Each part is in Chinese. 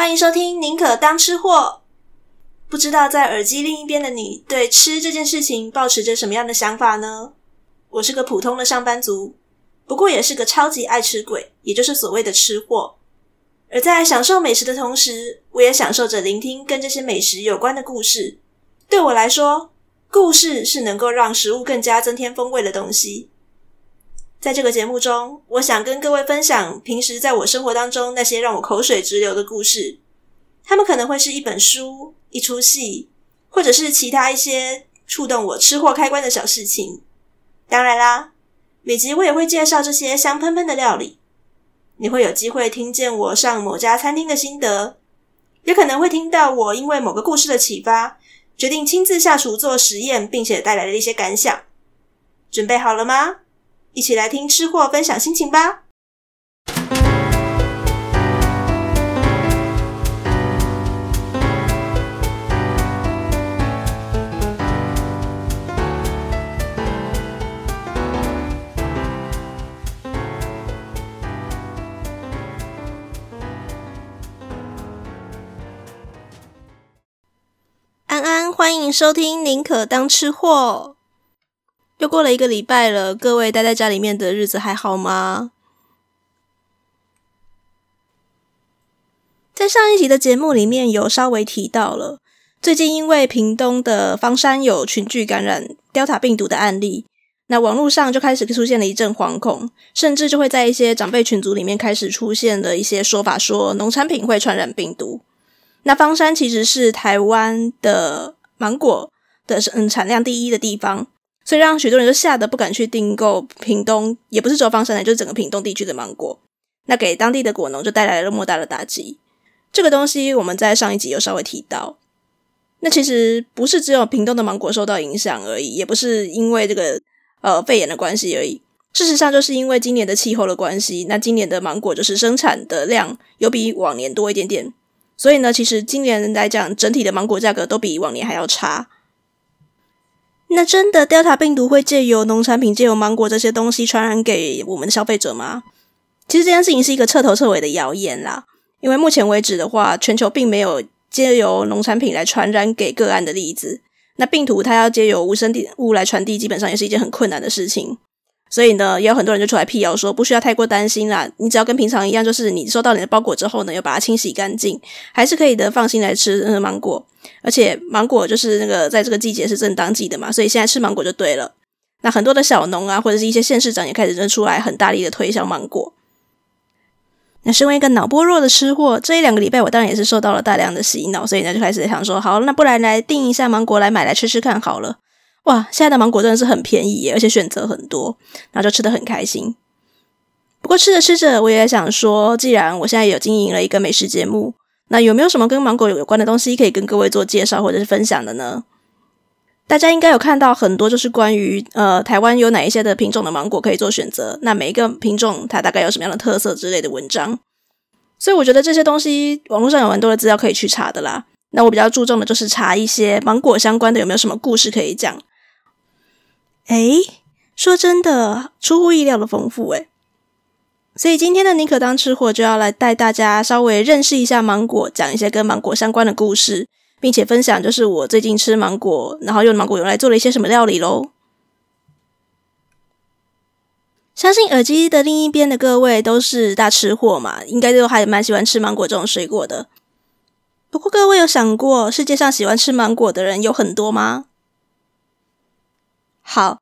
欢迎收听《宁可当吃货》。不知道在耳机另一边的你，对吃这件事情抱持着什么样的想法呢？我是个普通的上班族，不过也是个超级爱吃鬼，也就是所谓的吃货。而在享受美食的同时，我也享受着聆听跟这些美食有关的故事。对我来说，故事是能够让食物更加增添风味的东西。在这个节目中，我想跟各位分享平时在我生活当中那些让我口水直流的故事。他们可能会是一本书、一出戏，或者是其他一些触动我吃货开关的小事情。当然啦，每集我也会介绍这些香喷喷的料理。你会有机会听见我上某家餐厅的心得，也可能会听到我因为某个故事的启发，决定亲自下厨做实验，并且带来的一些感想。准备好了吗？一起来听吃货分享心情吧！安安，欢迎收听《宁可当吃货》。又过了一个礼拜了，各位待在家里面的日子还好吗？在上一集的节目里面有稍微提到了，最近因为屏东的方山有群聚感染 Delta 病毒的案例，那网络上就开始出现了一阵惶恐，甚至就会在一些长辈群组里面开始出现了一些说法，说农产品会传染病毒。那方山其实是台湾的芒果的嗯产量第一的地方。所以让许多人就吓得不敢去订购屏东，也不是只有枋山的，就是整个屏东地区的芒果。那给当地的果农就带来了莫大的打击。这个东西我们在上一集有稍微提到。那其实不是只有屏东的芒果受到影响而已，也不是因为这个呃肺炎的关系而已。事实上，就是因为今年的气候的关系，那今年的芒果就是生产的量有比往年多一点点。所以呢，其实今年来讲，整体的芒果价格都比往年还要差。那真的，Delta 病毒会借由农产品、借由芒果这些东西传染给我们的消费者吗？其实这件事情是一个彻头彻尾的谣言啦。因为目前为止的话，全球并没有借由农产品来传染给个案的例子。那病毒它要借由无生物来传递，基本上也是一件很困难的事情。所以呢，也有很多人就出来辟谣说，不需要太过担心啦。你只要跟平常一样，就是你收到你的包裹之后呢，要把它清洗干净，还是可以的，放心来吃那个芒果。而且芒果就是那个在这个季节是正当季的嘛，所以现在吃芒果就对了。那很多的小农啊，或者是一些县市长也开始认出来，很大力的推销芒果。那身为一个脑波弱的吃货，这一两个礼拜我当然也是受到了大量的洗脑，所以呢就开始想说，好，那不然来订一下芒果来买来吃吃看好了。哇，现在的芒果真的是很便宜耶，而且选择很多，然后就吃得很开心。不过吃着吃着，我也想说，既然我现在有经营了一个美食节目，那有没有什么跟芒果有关的东西可以跟各位做介绍或者是分享的呢？大家应该有看到很多，就是关于呃台湾有哪一些的品种的芒果可以做选择，那每一个品种它大概有什么样的特色之类的文章。所以我觉得这些东西网络上有蛮多的资料可以去查的啦。那我比较注重的就是查一些芒果相关的有没有什么故事可以讲。诶，说真的，出乎意料的丰富诶。所以今天的宁可当吃货就要来带大家稍微认识一下芒果，讲一些跟芒果相关的故事，并且分享就是我最近吃芒果，然后用芒果用来做了一些什么料理喽。相信耳机的另一边的各位都是大吃货嘛，应该都还蛮喜欢吃芒果这种水果的。不过各位有想过，世界上喜欢吃芒果的人有很多吗？好，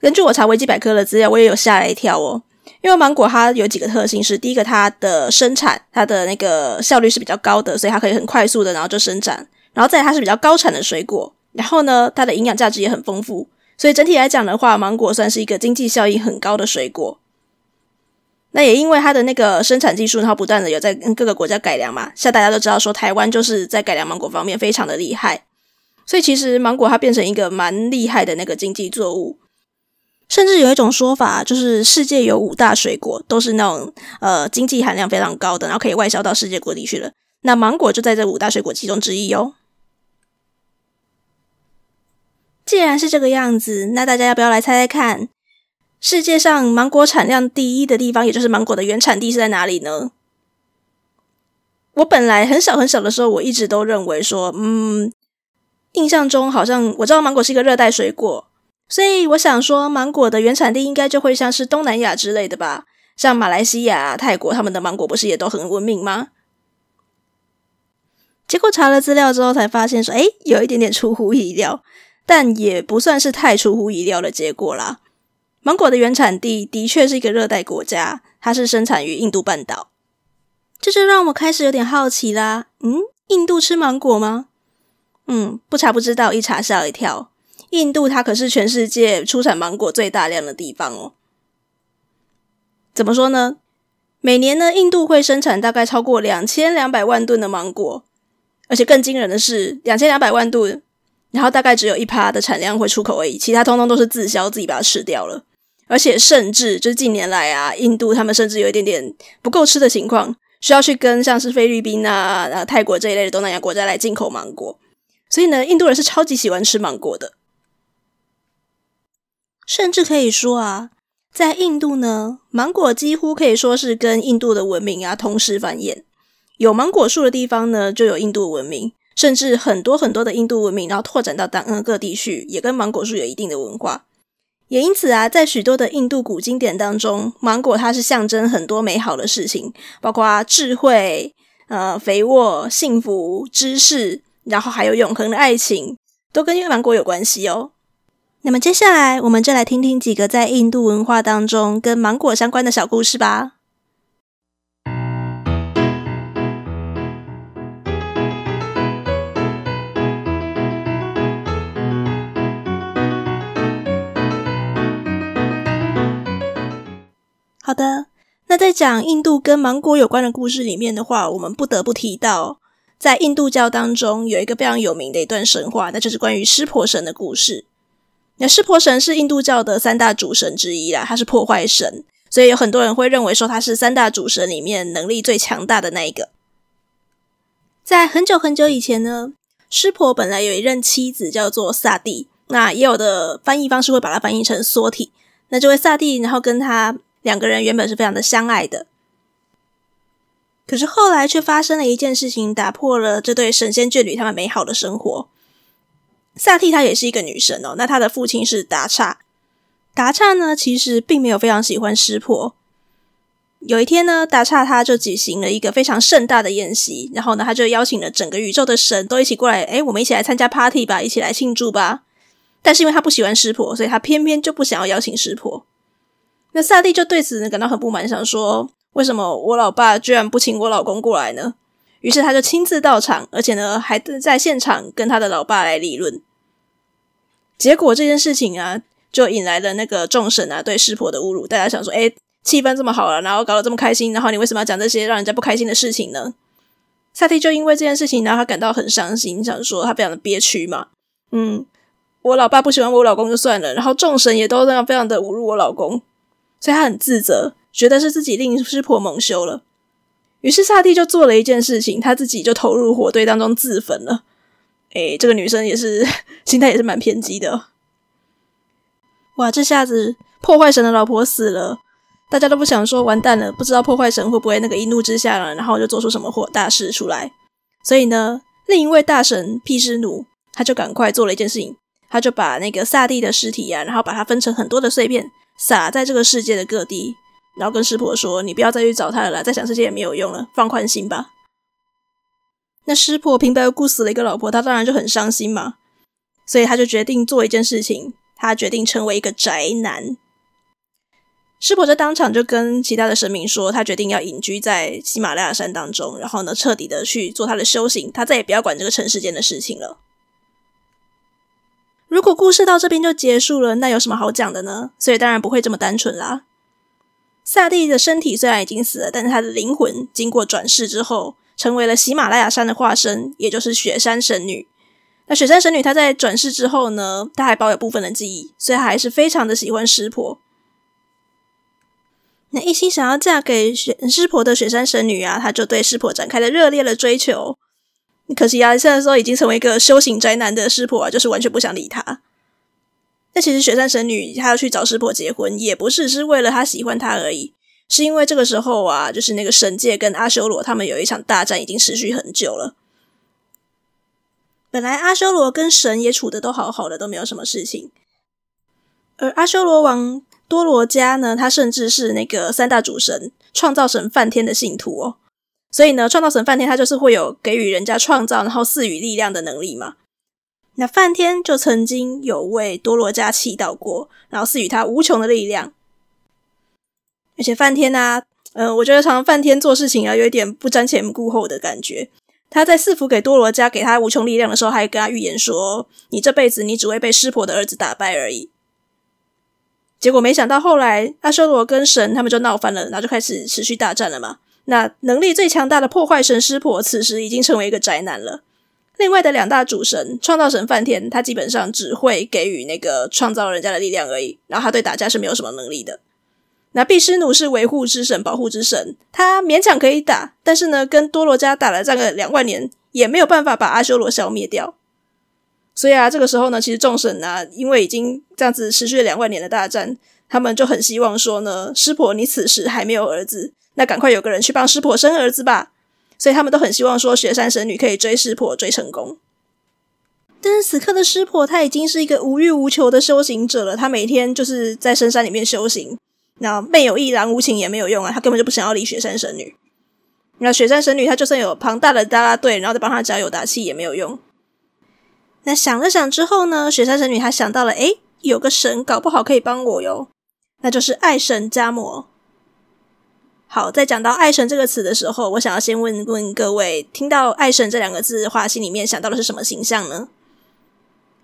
根据我查维基百科的资料，我也有吓了一跳哦。因为芒果它有几个特性是：第一个，它的生产它的那个效率是比较高的，所以它可以很快速的然后就生产；然后再来它是比较高产的水果，然后呢，它的营养价值也很丰富。所以整体来讲的话，芒果算是一个经济效益很高的水果。那也因为它的那个生产技术，然后不断的有在跟各个国家改良嘛，像大家都知道说，台湾就是在改良芒果方面非常的厉害。所以其实芒果它变成一个蛮厉害的那个经济作物，甚至有一种说法，就是世界有五大水果都是那种呃经济含量非常高的，然后可以外销到世界各地去了。那芒果就在这五大水果其中之一哟。既然是这个样子，那大家要不要来猜猜看，世界上芒果产量第一的地方，也就是芒果的原产地是在哪里呢？我本来很小很小的时候，我一直都认为说，嗯，印象中好像我知道芒果是一个热带水果，所以我想说，芒果的原产地应该就会像是东南亚之类的吧，像马来西亚、泰国，他们的芒果不是也都很闻名吗？结果查了资料之后，才发现说，诶，有一点点出乎意料，但也不算是太出乎意料的结果啦。芒果的原产地的确是一个热带国家，它是生产于印度半岛。这就让我开始有点好奇啦。嗯，印度吃芒果吗？嗯，不查不知道，一查吓一跳。印度它可是全世界出产芒果最大量的地方哦。怎么说呢？每年呢，印度会生产大概超过两千两百万吨的芒果，而且更惊人的是，两千两百万吨，然后大概只有一趴的产量会出口而已，其他通通都是自销，自己把它吃掉了。而且甚至就是近年来啊，印度他们甚至有一点点不够吃的情况。需要去跟像是菲律宾啊、啊泰国这一类的东南亚国家来进口芒果，所以呢，印度人是超级喜欢吃芒果的，甚至可以说啊，在印度呢，芒果几乎可以说是跟印度的文明啊同时繁衍。有芒果树的地方呢，就有印度文明，甚至很多很多的印度文明，然后拓展到当各地区，也跟芒果树有一定的文化。也因此啊，在许多的印度古经典当中，芒果它是象征很多美好的事情，包括智慧、呃肥沃、幸福、知识，然后还有永恒的爱情，都跟芒果有关系哦。那么接下来，我们就来听听几个在印度文化当中跟芒果相关的小故事吧。好的，那在讲印度跟芒果有关的故事里面的话，我们不得不提到，在印度教当中有一个非常有名的一段神话，那就是关于湿婆神的故事。那湿婆神是印度教的三大主神之一啦，他是破坏神，所以有很多人会认为说他是三大主神里面能力最强大的那一个。在很久很久以前呢，湿婆本来有一任妻子叫做萨蒂，那也有的翻译方式会把它翻译成梭提。那这位萨蒂，然后跟他。两个人原本是非常的相爱的，可是后来却发生了一件事情，打破了这对神仙眷侣他们美好的生活。萨蒂她也是一个女神哦，那她的父亲是达刹，达刹呢其实并没有非常喜欢湿婆。有一天呢，达刹他就举行了一个非常盛大的宴席，然后呢，他就邀请了整个宇宙的神都一起过来，诶，我们一起来参加 party 吧，一起来庆祝吧。但是因为他不喜欢湿婆，所以他偏偏就不想要邀请湿婆。那萨蒂就对此呢感到很不满，想说为什么我老爸居然不请我老公过来呢？于是他就亲自到场，而且呢还在现场跟他的老爸来理论。结果这件事情啊，就引来了那个众神啊对湿婆的侮辱。大家想说，诶，气氛这么好了，然后搞得这么开心，然后你为什么要讲这些让人家不开心的事情呢？萨蒂就因为这件事情，然后他感到很伤心，想说他非常的憋屈嘛。嗯，我老爸不喜欢我老公就算了，然后众神也都这样非常的侮辱我老公。所以他很自责，觉得是自己令湿婆蒙羞了。于是萨蒂就做了一件事情，他自己就投入火堆当中自焚了。诶，这个女生也是心态也是蛮偏激的。哇，这下子破坏神的老婆死了，大家都不想说完蛋了，不知道破坏神会不会那个一怒之下了，然后就做出什么火大事出来。所以呢，另一位大神毗湿奴他就赶快做了一件事情，他就把那个萨蒂的尸体啊，然后把它分成很多的碎片。撒在这个世界的各地，然后跟师婆说：“你不要再去找他了，再想这些也没有用了，放宽心吧。”那师婆平白无故死了一个老婆，他当然就很伤心嘛，所以他就决定做一件事情，他决定成为一个宅男。师婆就当场就跟其他的神明说，他决定要隐居在喜马拉雅山当中，然后呢，彻底的去做他的修行，他再也不要管这个尘世间的事情了。如果故事到这边就结束了，那有什么好讲的呢？所以当然不会这么单纯啦。萨蒂的身体虽然已经死了，但是他的灵魂经过转世之后，成为了喜马拉雅山的化身，也就是雪山神女。那雪山神女她在转世之后呢，她还保有部分的记忆，所以她还是非常的喜欢湿婆。那一心想要嫁给雪湿婆的雪山神女啊，她就对湿婆展开了热烈的追求。可惜啊，现在说已经成为一个修行宅男的湿婆啊，就是完全不想理他。那其实雪山神女她要去找湿婆结婚，也不是是为了她喜欢他而已，是因为这个时候啊，就是那个神界跟阿修罗他们有一场大战，已经持续很久了。本来阿修罗跟神也处得都好好的，都没有什么事情。而阿修罗王多罗迦呢，他甚至是那个三大主神创造神梵天的信徒哦。所以呢，创造神梵天他就是会有给予人家创造，然后赐予力量的能力嘛。那梵天就曾经有为多罗迦祈祷过，然后赐予他无穷的力量。而且梵天啊，嗯、呃，我觉得常常梵天做事情啊，有一点不瞻前顾后的感觉。他在赐福给多罗迦，给他无穷力量的时候，还跟他预言说：“你这辈子你只会被湿婆的儿子打败而已。”结果没想到后来阿修罗跟神他们就闹翻了，然后就开始持续大战了嘛。那能力最强大的破坏神湿婆，此时已经成为一个宅男了。另外的两大主神创造神梵天，他基本上只会给予那个创造人家的力量而已，然后他对打架是没有什么能力的。那毕湿奴是维护之神、保护之神，他勉强可以打，但是呢，跟多罗迦打了这个两万年，也没有办法把阿修罗消灭掉。所以啊，这个时候呢，其实众神啊，因为已经这样子持续了两万年的大战，他们就很希望说呢，湿婆你此时还没有儿子，那赶快有个人去帮湿婆生儿子吧。所以他们都很希望说，雪山神女可以追湿婆追成功。但是此刻的湿婆，她已经是一个无欲无求的修行者了，她每天就是在深山里面修行。那没有一郎无情也没有用啊，她根本就不想要理雪山神女。那雪山神女她就算有庞大的啦啦队，然后再帮她加油打气也没有用。那想了想之后呢，雪山神女她想到了，诶，有个神搞不好可以帮我哟，那就是爱神迦摩。好，在讲到爱神这个词的时候，我想要先问问各位，听到爱神这两个字的话，心里面想到的是什么形象呢？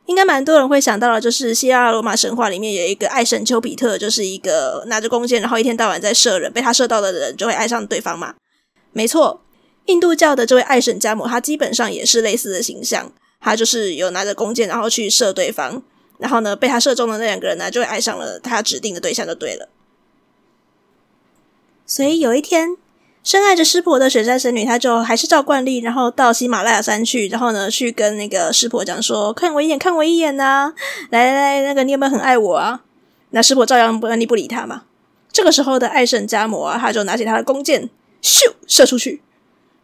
应该蛮多人会想到的，就是希腊罗马神话里面有一个爱神丘比特，就是一个拿着弓箭，然后一天到晚在射人，被他射到的人就会爱上对方嘛。没错，印度教的这位爱神迦摩，他基本上也是类似的形象，他就是有拿着弓箭，然后去射对方，然后呢，被他射中的那两个人呢，就会爱上了他指定的对象，就对了。所以有一天。深爱着湿婆的雪山神女，她就还是照惯例，然后到喜马拉雅山去，然后呢，去跟那个湿婆讲说：“看我一眼，看我一眼呐、来来来，那个你有没有很爱我啊？”那湿婆照样不让你不理他嘛。这个时候的爱神加摩啊，他就拿起他的弓箭，咻，射出去，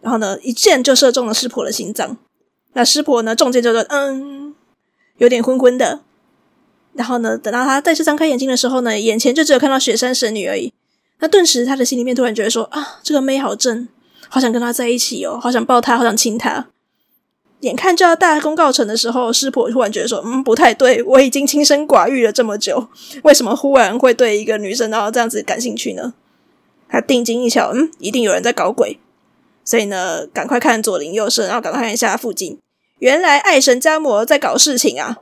然后呢，一箭就射中了湿婆的心脏。那湿婆呢，中箭就说：“嗯，有点昏昏的。”然后呢，等到他再次张开眼睛的时候呢，眼前就只有看到雪山神女而已。那顿时，他的心里面突然觉得说：“啊，这个妹好正，好想跟她在一起哦，好想抱她，好想亲她。”眼看就要大功告成的时候，湿婆突然觉得说：“嗯，不太对，我已经清心寡欲了这么久，为什么忽然会对一个女生然后这样子感兴趣呢？”他定睛一瞧，嗯，一定有人在搞鬼，所以呢，赶快看左邻右舍，然后赶快看一下附近，原来爱神加摩在搞事情啊！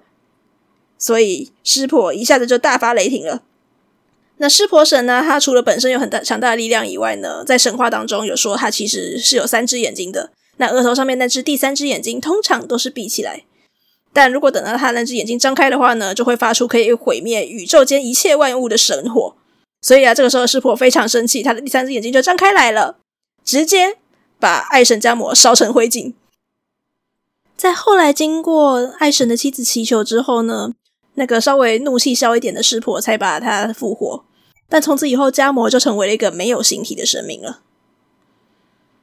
所以湿婆一下子就大发雷霆了。那湿婆神呢？他除了本身有很大强大的力量以外呢，在神话当中有说他其实是有三只眼睛的。那额头上面那只第三只眼睛通常都是闭起来，但如果等到他那只眼睛张开的话呢，就会发出可以毁灭宇宙间一切万物的神火。所以啊，这个时候湿婆非常生气，他的第三只眼睛就张开来了，直接把爱神迦摩烧成灰烬。在后来经过爱神的妻子祈求之后呢，那个稍微怒气消一点的湿婆才把他复活。但从此以后，迦摩就成为了一个没有形体的神明了。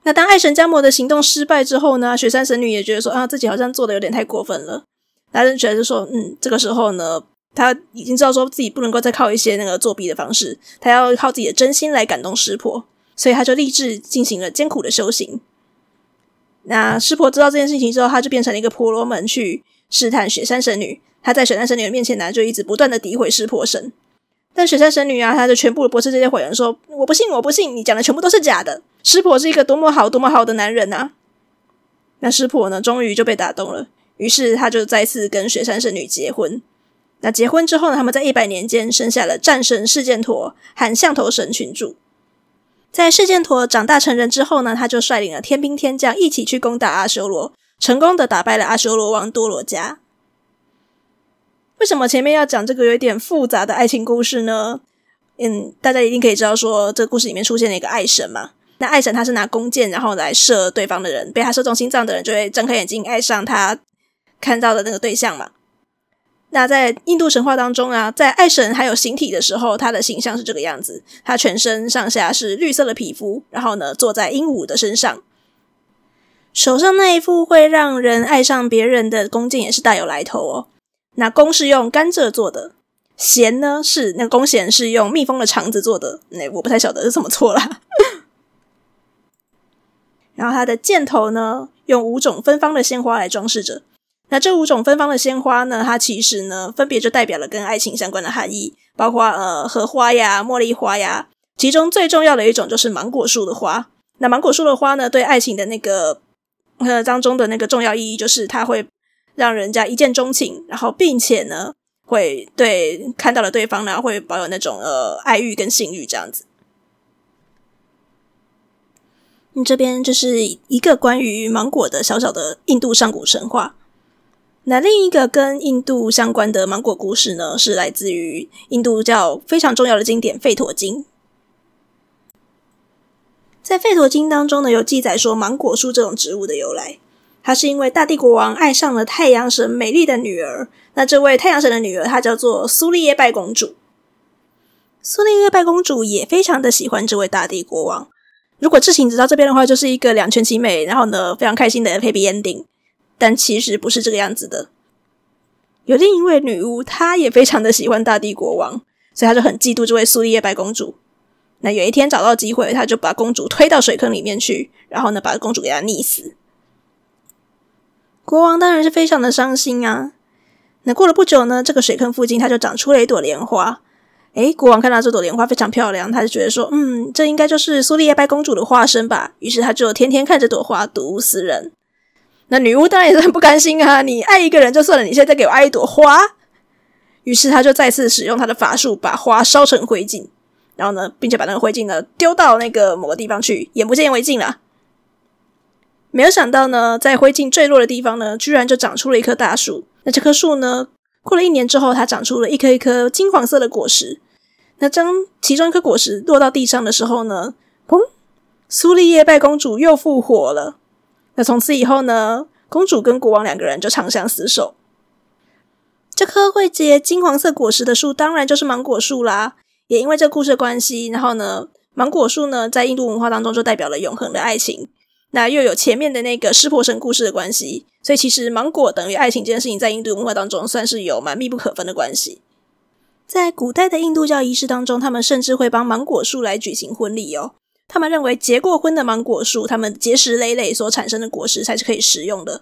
那当爱神迦摩的行动失败之后呢，雪山神女也觉得说啊，自己好像做的有点太过分了。男人觉得就说，嗯，这个时候呢，他已经知道说自己不能够再靠一些那个作弊的方式，他要靠自己的真心来感动湿婆，所以他就立志进行了艰苦的修行。那湿婆知道这件事情之后，他就变成了一个婆罗门去试探雪山神女。他在雪山神女的面前呢，就一直不断的诋毁湿婆神。但雪山神女啊，她就全部驳斥这些谎言，说：“我不信，我不信，你讲的全部都是假的。湿婆是一个多么好、多么好的男人呐！”那湿婆呢，终于就被打动了，于是他就再次跟雪山神女结婚。那结婚之后呢，他们在一百年间生下了战神示犍陀和象头神群主。在示犍陀长大成人之后呢，他就率领了天兵天将一起去攻打阿修罗，成功的打败了阿修罗王多罗迦。为什么前面要讲这个有一点复杂的爱情故事呢？嗯，大家一定可以知道说，这个故事里面出现了一个爱神嘛。那爱神他是拿弓箭，然后来射对方的人，被他射中心脏的人就会睁开眼睛爱上他看到的那个对象嘛。那在印度神话当中啊，在爱神还有形体的时候，他的形象是这个样子：他全身上下是绿色的皮肤，然后呢，坐在鹦鹉的身上，手上那一副会让人爱上别人的弓箭也是大有来头哦。那弓是用甘蔗做的，弦呢是那弓弦是用蜜蜂的肠子做的，那我不太晓得是怎么做啦。然后它的箭头呢，用五种芬芳的鲜花来装饰着。那这五种芬芳的鲜花呢，它其实呢，分别就代表了跟爱情相关的含义，包括呃荷花呀、茉莉花呀。其中最重要的一种就是芒果树的花。那芒果树的花呢，对爱情的那个呃当中的那个重要意义，就是它会让人家一见钟情，然后并且呢，会对看到了对方呢，会保有那种呃爱欲跟性欲这样子。嗯，这边就是一个关于芒果的小小的印度上古神话。那另一个跟印度相关的芒果故事呢，是来自于印度教非常重要的经典《吠陀经》。在《吠陀经》当中呢，有记载说芒果树这种植物的由来，它是因为大地国王爱上了太阳神美丽的女儿。那这位太阳神的女儿，她叫做苏利叶拜公主。苏利叶拜公主也非常的喜欢这位大地国王。如果剧情直到这边的话，就是一个两全其美，然后呢，非常开心的 happy ending。但其实不是这个样子的。有另一位女巫，她也非常的喜欢大地国王，所以她就很嫉妒这位苏利叶拜公主。那有一天找到机会，她就把公主推到水坑里面去，然后呢，把公主给她溺死。国王当然是非常的伤心啊。那过了不久呢，这个水坑附近，它就长出了一朵莲花。诶，国王看到这朵莲花非常漂亮，他就觉得说，嗯，这应该就是苏丽叶白公主的化身吧。于是他就天天看这朵花，睹物思人。那女巫当然也是很不甘心啊！你爱一个人就算了，你现在给我爱一朵花。于是他就再次使用他的法术，把花烧成灰烬，然后呢，并且把那个灰烬呢丢到那个某个地方去，眼不见为净了。没有想到呢，在灰烬坠落的地方呢，居然就长出了一棵大树。那这棵树呢，过了一年之后，它长出了一颗一颗金黄色的果实。那当其中一颗果实落到地上的时候呢，砰！苏丽叶拜公主又复活了。那从此以后呢，公主跟国王两个人就长相厮守。这棵会结金黄色果实的树，当然就是芒果树啦。也因为这故事的关系，然后呢，芒果树呢，在印度文化当中就代表了永恒的爱情。那又有前面的那个湿婆神故事的关系，所以其实芒果等于爱情这件事情，在印度文化当中算是有蛮密不可分的关系。在古代的印度教仪式当中，他们甚至会帮芒果树来举行婚礼哦。他们认为结过婚的芒果树，它们结实累累所产生的果实才是可以食用的。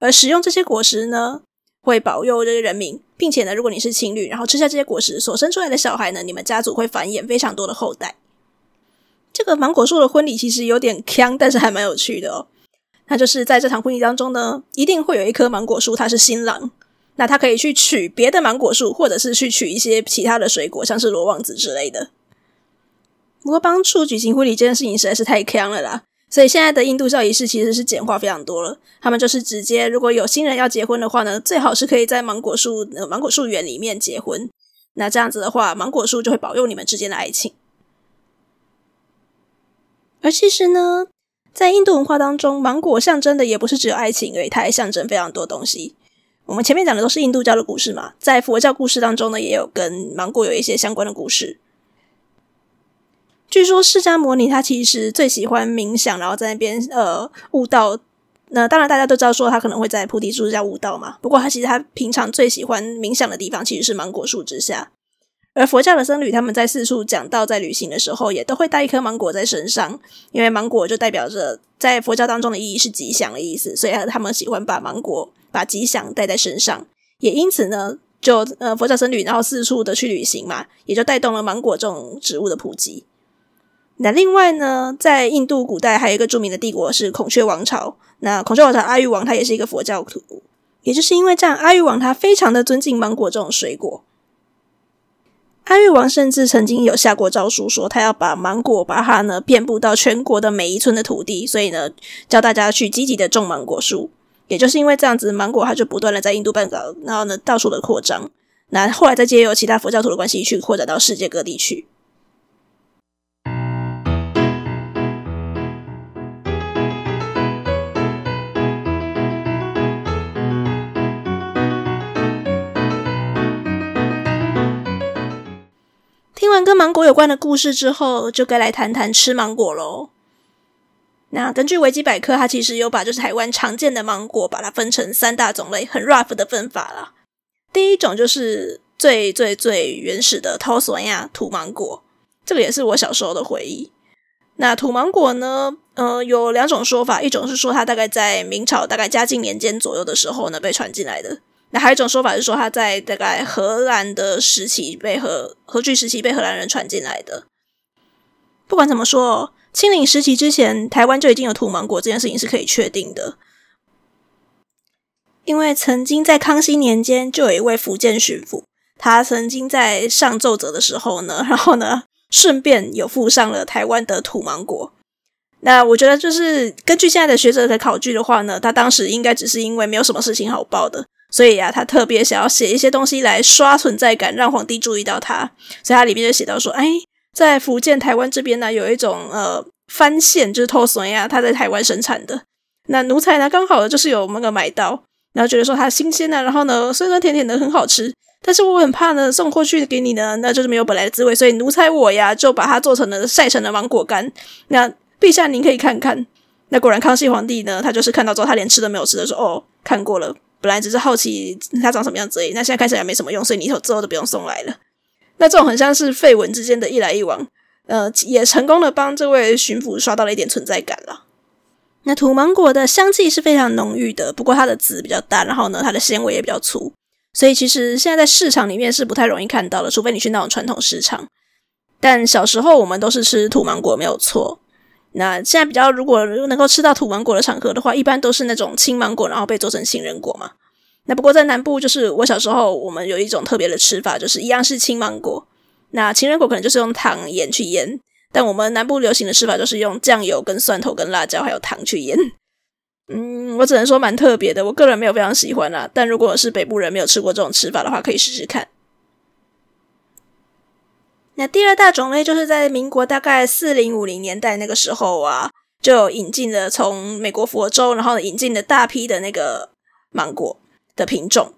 而食用这些果实呢，会保佑这些人民，并且呢，如果你是情侣，然后吃下这些果实所生出来的小孩呢，你们家族会繁衍非常多的后代。这个芒果树的婚礼其实有点坑，但是还蛮有趣的哦。那就是在这场婚礼当中呢，一定会有一棵芒果树，它是新郎，那他可以去取别的芒果树，或者是去取一些其他的水果，像是罗望子之类的。不过帮助举行婚礼这件事情实在是太坑了啦，所以现在的印度教仪式其实是简化非常多了。他们就是直接，如果有新人要结婚的话呢，最好是可以在芒果树、呃、芒果树园里面结婚。那这样子的话，芒果树就会保佑你们之间的爱情。而其实呢，在印度文化当中，芒果象征的也不是只有爱情而已，它还象征非常多东西。我们前面讲的都是印度教的故事嘛，在佛教故事当中呢，也有跟芒果有一些相关的故事。据说释迦牟尼他其实最喜欢冥想，然后在那边呃悟道。那当然大家都知道说他可能会在菩提树下悟道嘛。不过他其实他平常最喜欢冥想的地方其实是芒果树之下。而佛教的僧侣他们在四处讲道，在旅行的时候也都会带一颗芒果在身上，因为芒果就代表着在佛教当中的意义是吉祥的意思，所以他们喜欢把芒果把吉祥带在身上。也因此呢，就呃佛教僧侣然后四处的去旅行嘛，也就带动了芒果这种植物的普及。那另外呢，在印度古代还有一个著名的帝国是孔雀王朝。那孔雀王朝阿育王他也是一个佛教徒，也就是因为这样，阿育王他非常的尊敬芒果这种水果。阿育王甚至曾经有下过诏书，说他要把芒果把它呢遍布到全国的每一寸的土地，所以呢，叫大家去积极的种芒果树。也就是因为这样子，芒果它就不断的在印度半岛，然后呢到处的扩张。那后来再借由其他佛教徒的关系去扩展到世界各地去。关的故事之后，就该来谈谈吃芒果喽。那根据维基百科，它其实有把就是台湾常见的芒果，把它分成三大种类，很 rough 的分法啦。第一种就是最最最原始的土笋呀土芒果，这个也是我小时候的回忆。那土芒果呢，呃，有两种说法，一种是说它大概在明朝大概嘉靖年间左右的时候呢被传进来的，那还有一种说法是说他在大概荷兰的时期被荷荷据时期被荷兰人传进来的。不管怎么说。清领时期之前，台湾就已经有土芒果这件事情是可以确定的，因为曾经在康熙年间就有一位福建巡抚，他曾经在上奏折的时候呢，然后呢顺便有附上了台湾的土芒果。那我觉得就是根据现在的学者的考据的话呢，他当时应该只是因为没有什么事情好报的，所以啊，他特别想要写一些东西来刷存在感，让皇帝注意到他，所以他里面就写到说，哎。在福建、台湾这边呢，有一种呃番线，就是土笋呀，他在台湾生产的。那奴才呢，刚好就是有那个买到，然后觉得说它新鲜啊，然后呢酸酸甜甜的，很好吃。但是我很怕呢，送过去给你呢，那就是没有本来的滋味。所以奴才我呀，就把它做成了晒成了芒果干。那陛下您可以看看。那果然康熙皇帝呢，他就是看到之后，他连吃都没有吃的时候哦，看过了，本来只是好奇它长什么样子而已。那现在看起来没什么用，所以你以后之后都不用送来了。那这种很像是废文之间的一来一往，呃，也成功的帮这位巡抚刷到了一点存在感了。那土芒果的香气是非常浓郁的，不过它的籽比较大，然后呢，它的纤维也比较粗，所以其实现在在市场里面是不太容易看到的，除非你去那种传统市场。但小时候我们都是吃土芒果没有错。那现在比较如果能够吃到土芒果的场合的话，一般都是那种青芒果，然后被做成杏仁果嘛。那不过在南部，就是我小时候，我们有一种特别的吃法，就是一样是青芒果。那情人果可能就是用糖盐去腌，但我们南部流行的吃法就是用酱油、跟蒜头、跟辣椒还有糖去腌。嗯，我只能说蛮特别的，我个人没有非常喜欢啦。但如果是北部人没有吃过这种吃法的话，可以试试看。那第二大种类就是在民国大概四零五零年代那个时候啊，就引进了从美国佛州，然后引进了大批的那个芒果。的品种，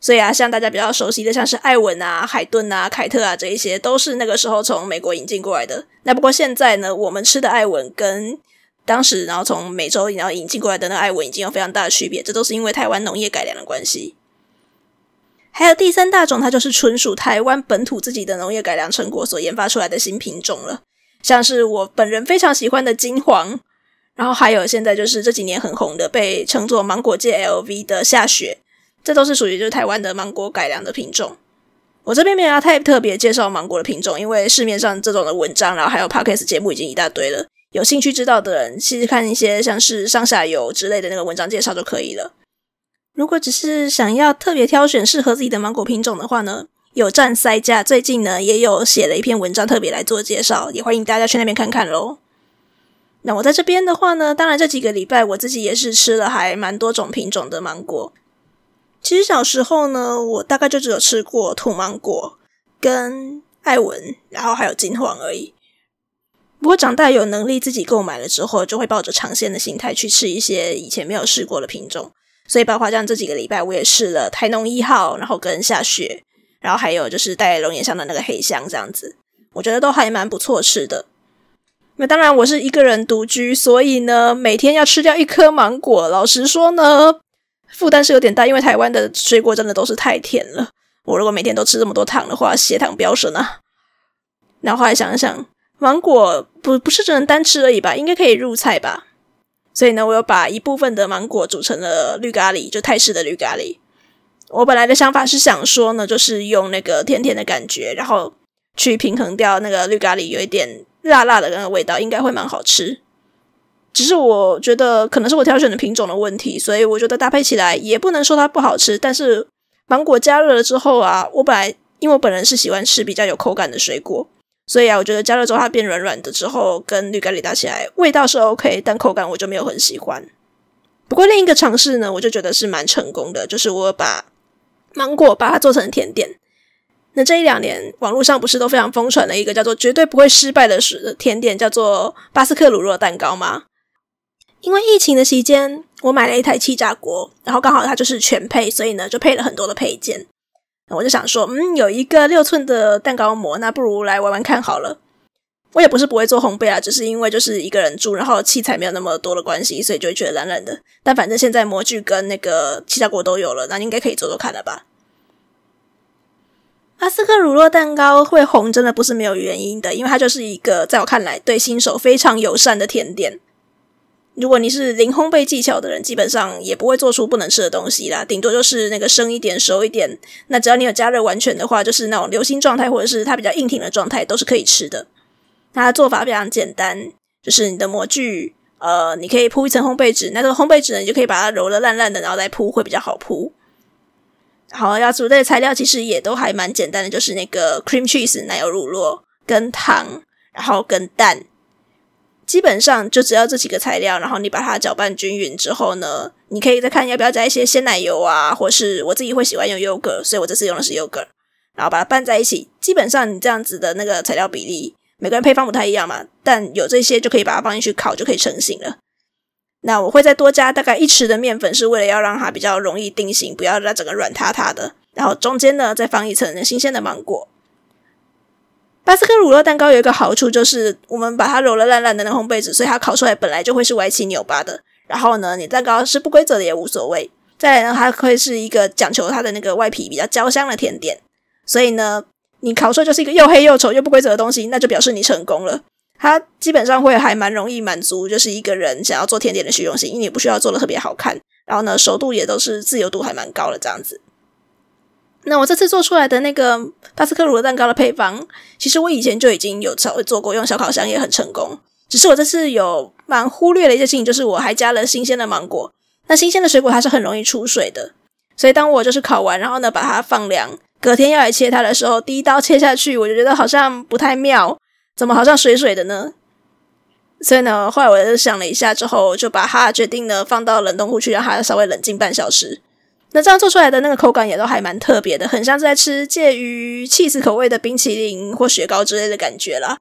所以啊，像大家比较熟悉的，像是艾文啊、海顿啊、凯特啊，这一些都是那个时候从美国引进过来的。那不过现在呢，我们吃的艾文跟当时然后从美洲然后引进过来的那个爱文已经有非常大的区别，这都是因为台湾农业改良的关系。还有第三大种，它就是纯属台湾本土自己的农业改良成果所研发出来的新品种了，像是我本人非常喜欢的金黄，然后还有现在就是这几年很红的，被称作芒果界 LV 的夏雪。这都是属于就是台湾的芒果改良的品种。我这边没有要太特别介绍芒果的品种，因为市面上这种的文章，然后还有 podcast 节目已经一大堆了。有兴趣知道的人，其实看一些像是上下游之类的那个文章介绍就可以了。如果只是想要特别挑选适合自己的芒果品种的话呢，有站塞价最近呢也有写了一篇文章特别来做介绍，也欢迎大家去那边看看喽。那我在这边的话呢，当然这几个礼拜我自己也是吃了还蛮多种品种的芒果。其实小时候呢，我大概就只有吃过土芒果跟爱文，然后还有金黄而已。不过长大有能力自己购买了之后，就会抱着尝鲜的心态去吃一些以前没有试过的品种。所以包括像这几个礼拜，我也试了台农一号，然后跟下雪，然后还有就是带龙眼香的那个黑香这样子，我觉得都还蛮不错吃的。那当然我是一个人独居，所以呢，每天要吃掉一颗芒果，老实说呢。负担是有点大，因为台湾的水果真的都是太甜了。我如果每天都吃这么多糖的话，血糖飙升啊！然后后来想想，芒果不不是只能单吃而已吧？应该可以入菜吧？所以呢，我又把一部分的芒果煮成了绿咖喱，就泰式的绿咖喱。我本来的想法是想说呢，就是用那个甜甜的感觉，然后去平衡掉那个绿咖喱有一点辣辣的那个味道，应该会蛮好吃。只是我觉得可能是我挑选的品种的问题，所以我觉得搭配起来也不能说它不好吃。但是芒果加热了之后啊，我本来因为我本人是喜欢吃比较有口感的水果，所以啊，我觉得加热之后它变软软的之后，跟绿咖喱搭起来味道是 OK，但口感我就没有很喜欢。不过另一个尝试呢，我就觉得是蛮成功的，就是我把芒果把它做成甜点。那这一两年网络上不是都非常疯传的一个叫做绝对不会失败的甜点，叫做巴斯克乳酪蛋糕吗？因为疫情的期间，我买了一台气炸锅，然后刚好它就是全配，所以呢就配了很多的配件。我就想说，嗯，有一个六寸的蛋糕模，那不如来玩玩看好了。我也不是不会做烘焙啊，只是因为就是一个人住，然后器材没有那么多的关系，所以就会觉得懒懒的。但反正现在模具跟那个其他锅都有了，那应该可以做做看了吧。巴斯克乳酪蛋糕会红，真的不是没有原因的，因为它就是一个在我看来对新手非常友善的甜点。如果你是零烘焙技巧的人，基本上也不会做出不能吃的东西啦，顶多就是那个生一点、熟一点。那只要你有加热完全的话，就是那种流心状态或者是它比较硬挺的状态，都是可以吃的。它的做法非常简单，就是你的模具，呃，你可以铺一层烘焙纸，那个烘焙纸呢，你就可以把它揉的烂烂的，然后再铺会比较好铺。好，要准备的材料其实也都还蛮简单的，就是那个 cream cheese 奶油乳酪跟糖，然后跟蛋。基本上就只要这几个材料，然后你把它搅拌均匀之后呢，你可以再看要不要加一些鲜奶油啊，或是我自己会喜欢用 yogurt，所以我这次用的是 yogurt，然后把它拌在一起。基本上你这样子的那个材料比例，每个人配方不太一样嘛，但有这些就可以把它放进去烤，就可以成型了。那我会再多加大概一匙的面粉，是为了要让它比较容易定型，不要让它整个软塌塌的。然后中间呢再放一层新鲜的芒果。巴斯克乳酪蛋糕有一个好处，就是我们把它揉了烂烂的那烘焙纸，所以它烤出来本来就会是歪七扭八的。然后呢，你蛋糕是不规则的也无所谓。再来呢，它会是一个讲求它的那个外皮比较焦香的甜点。所以呢，你烤出来就是一个又黑又丑又不规则的东西，那就表示你成功了。它基本上会还蛮容易满足，就是一个人想要做甜点的虚荣心，因为你不需要做的特别好看。然后呢，熟度也都是自由度还蛮高的这样子。那我这次做出来的那个巴斯克乳酪蛋糕的配方，其实我以前就已经有稍微做过，用小烤箱也很成功。只是我这次有蛮忽略的一件事情，就是我还加了新鲜的芒果。那新鲜的水果它是很容易出水的，所以当我就是烤完，然后呢把它放凉，隔天要来切它的时候，第一刀切下去，我就觉得好像不太妙，怎么好像水水的呢？所以呢，后来我就想了一下之后，就把它决定呢放到冷冻库去，让它稍微冷静半小时。那这样做出来的那个口感也都还蛮特别的，很像是在吃介于起司口味的冰淇淋或雪糕之类的感觉啦。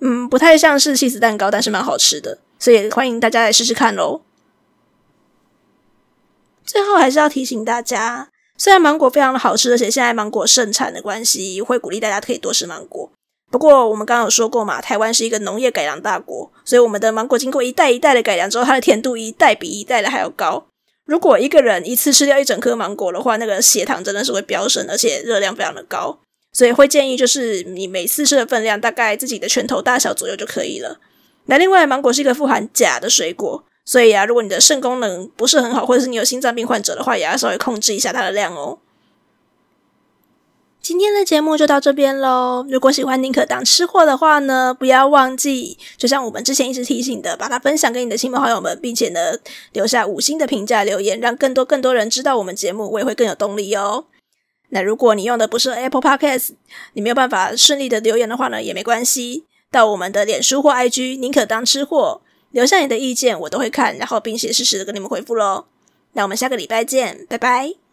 嗯，不太像是起司蛋糕，但是蛮好吃的，所以欢迎大家来试试看喽。最后还是要提醒大家，虽然芒果非常的好吃，而且现在芒果盛产的关系，会鼓励大家可以多吃芒果。不过我们刚刚有说过嘛，台湾是一个农业改良大国，所以我们的芒果经过一代一代的改良之后，它的甜度一代比一代的还要高。如果一个人一次吃掉一整颗芒果的话，那个血糖真的是会飙升，而且热量非常的高，所以会建议就是你每次吃的分量大概自己的拳头大小左右就可以了。那另外，芒果是一个富含钾的水果，所以啊，如果你的肾功能不是很好，或者是你有心脏病患者的话，也要稍微控制一下它的量哦。今天的节目就到这边喽。如果喜欢宁可当吃货的话呢，不要忘记，就像我们之前一直提醒的，把它分享给你的亲朋好友们，并且呢，留下五星的评价留言，让更多更多人知道我们节目，我也会更有动力哦。那如果你用的不是 Apple Podcast，你没有办法顺利的留言的话呢，也没关系，到我们的脸书或 IG 宁可当吃货，留下你的意见，我都会看，然后并且适时的跟你们回复喽。那我们下个礼拜见，拜拜。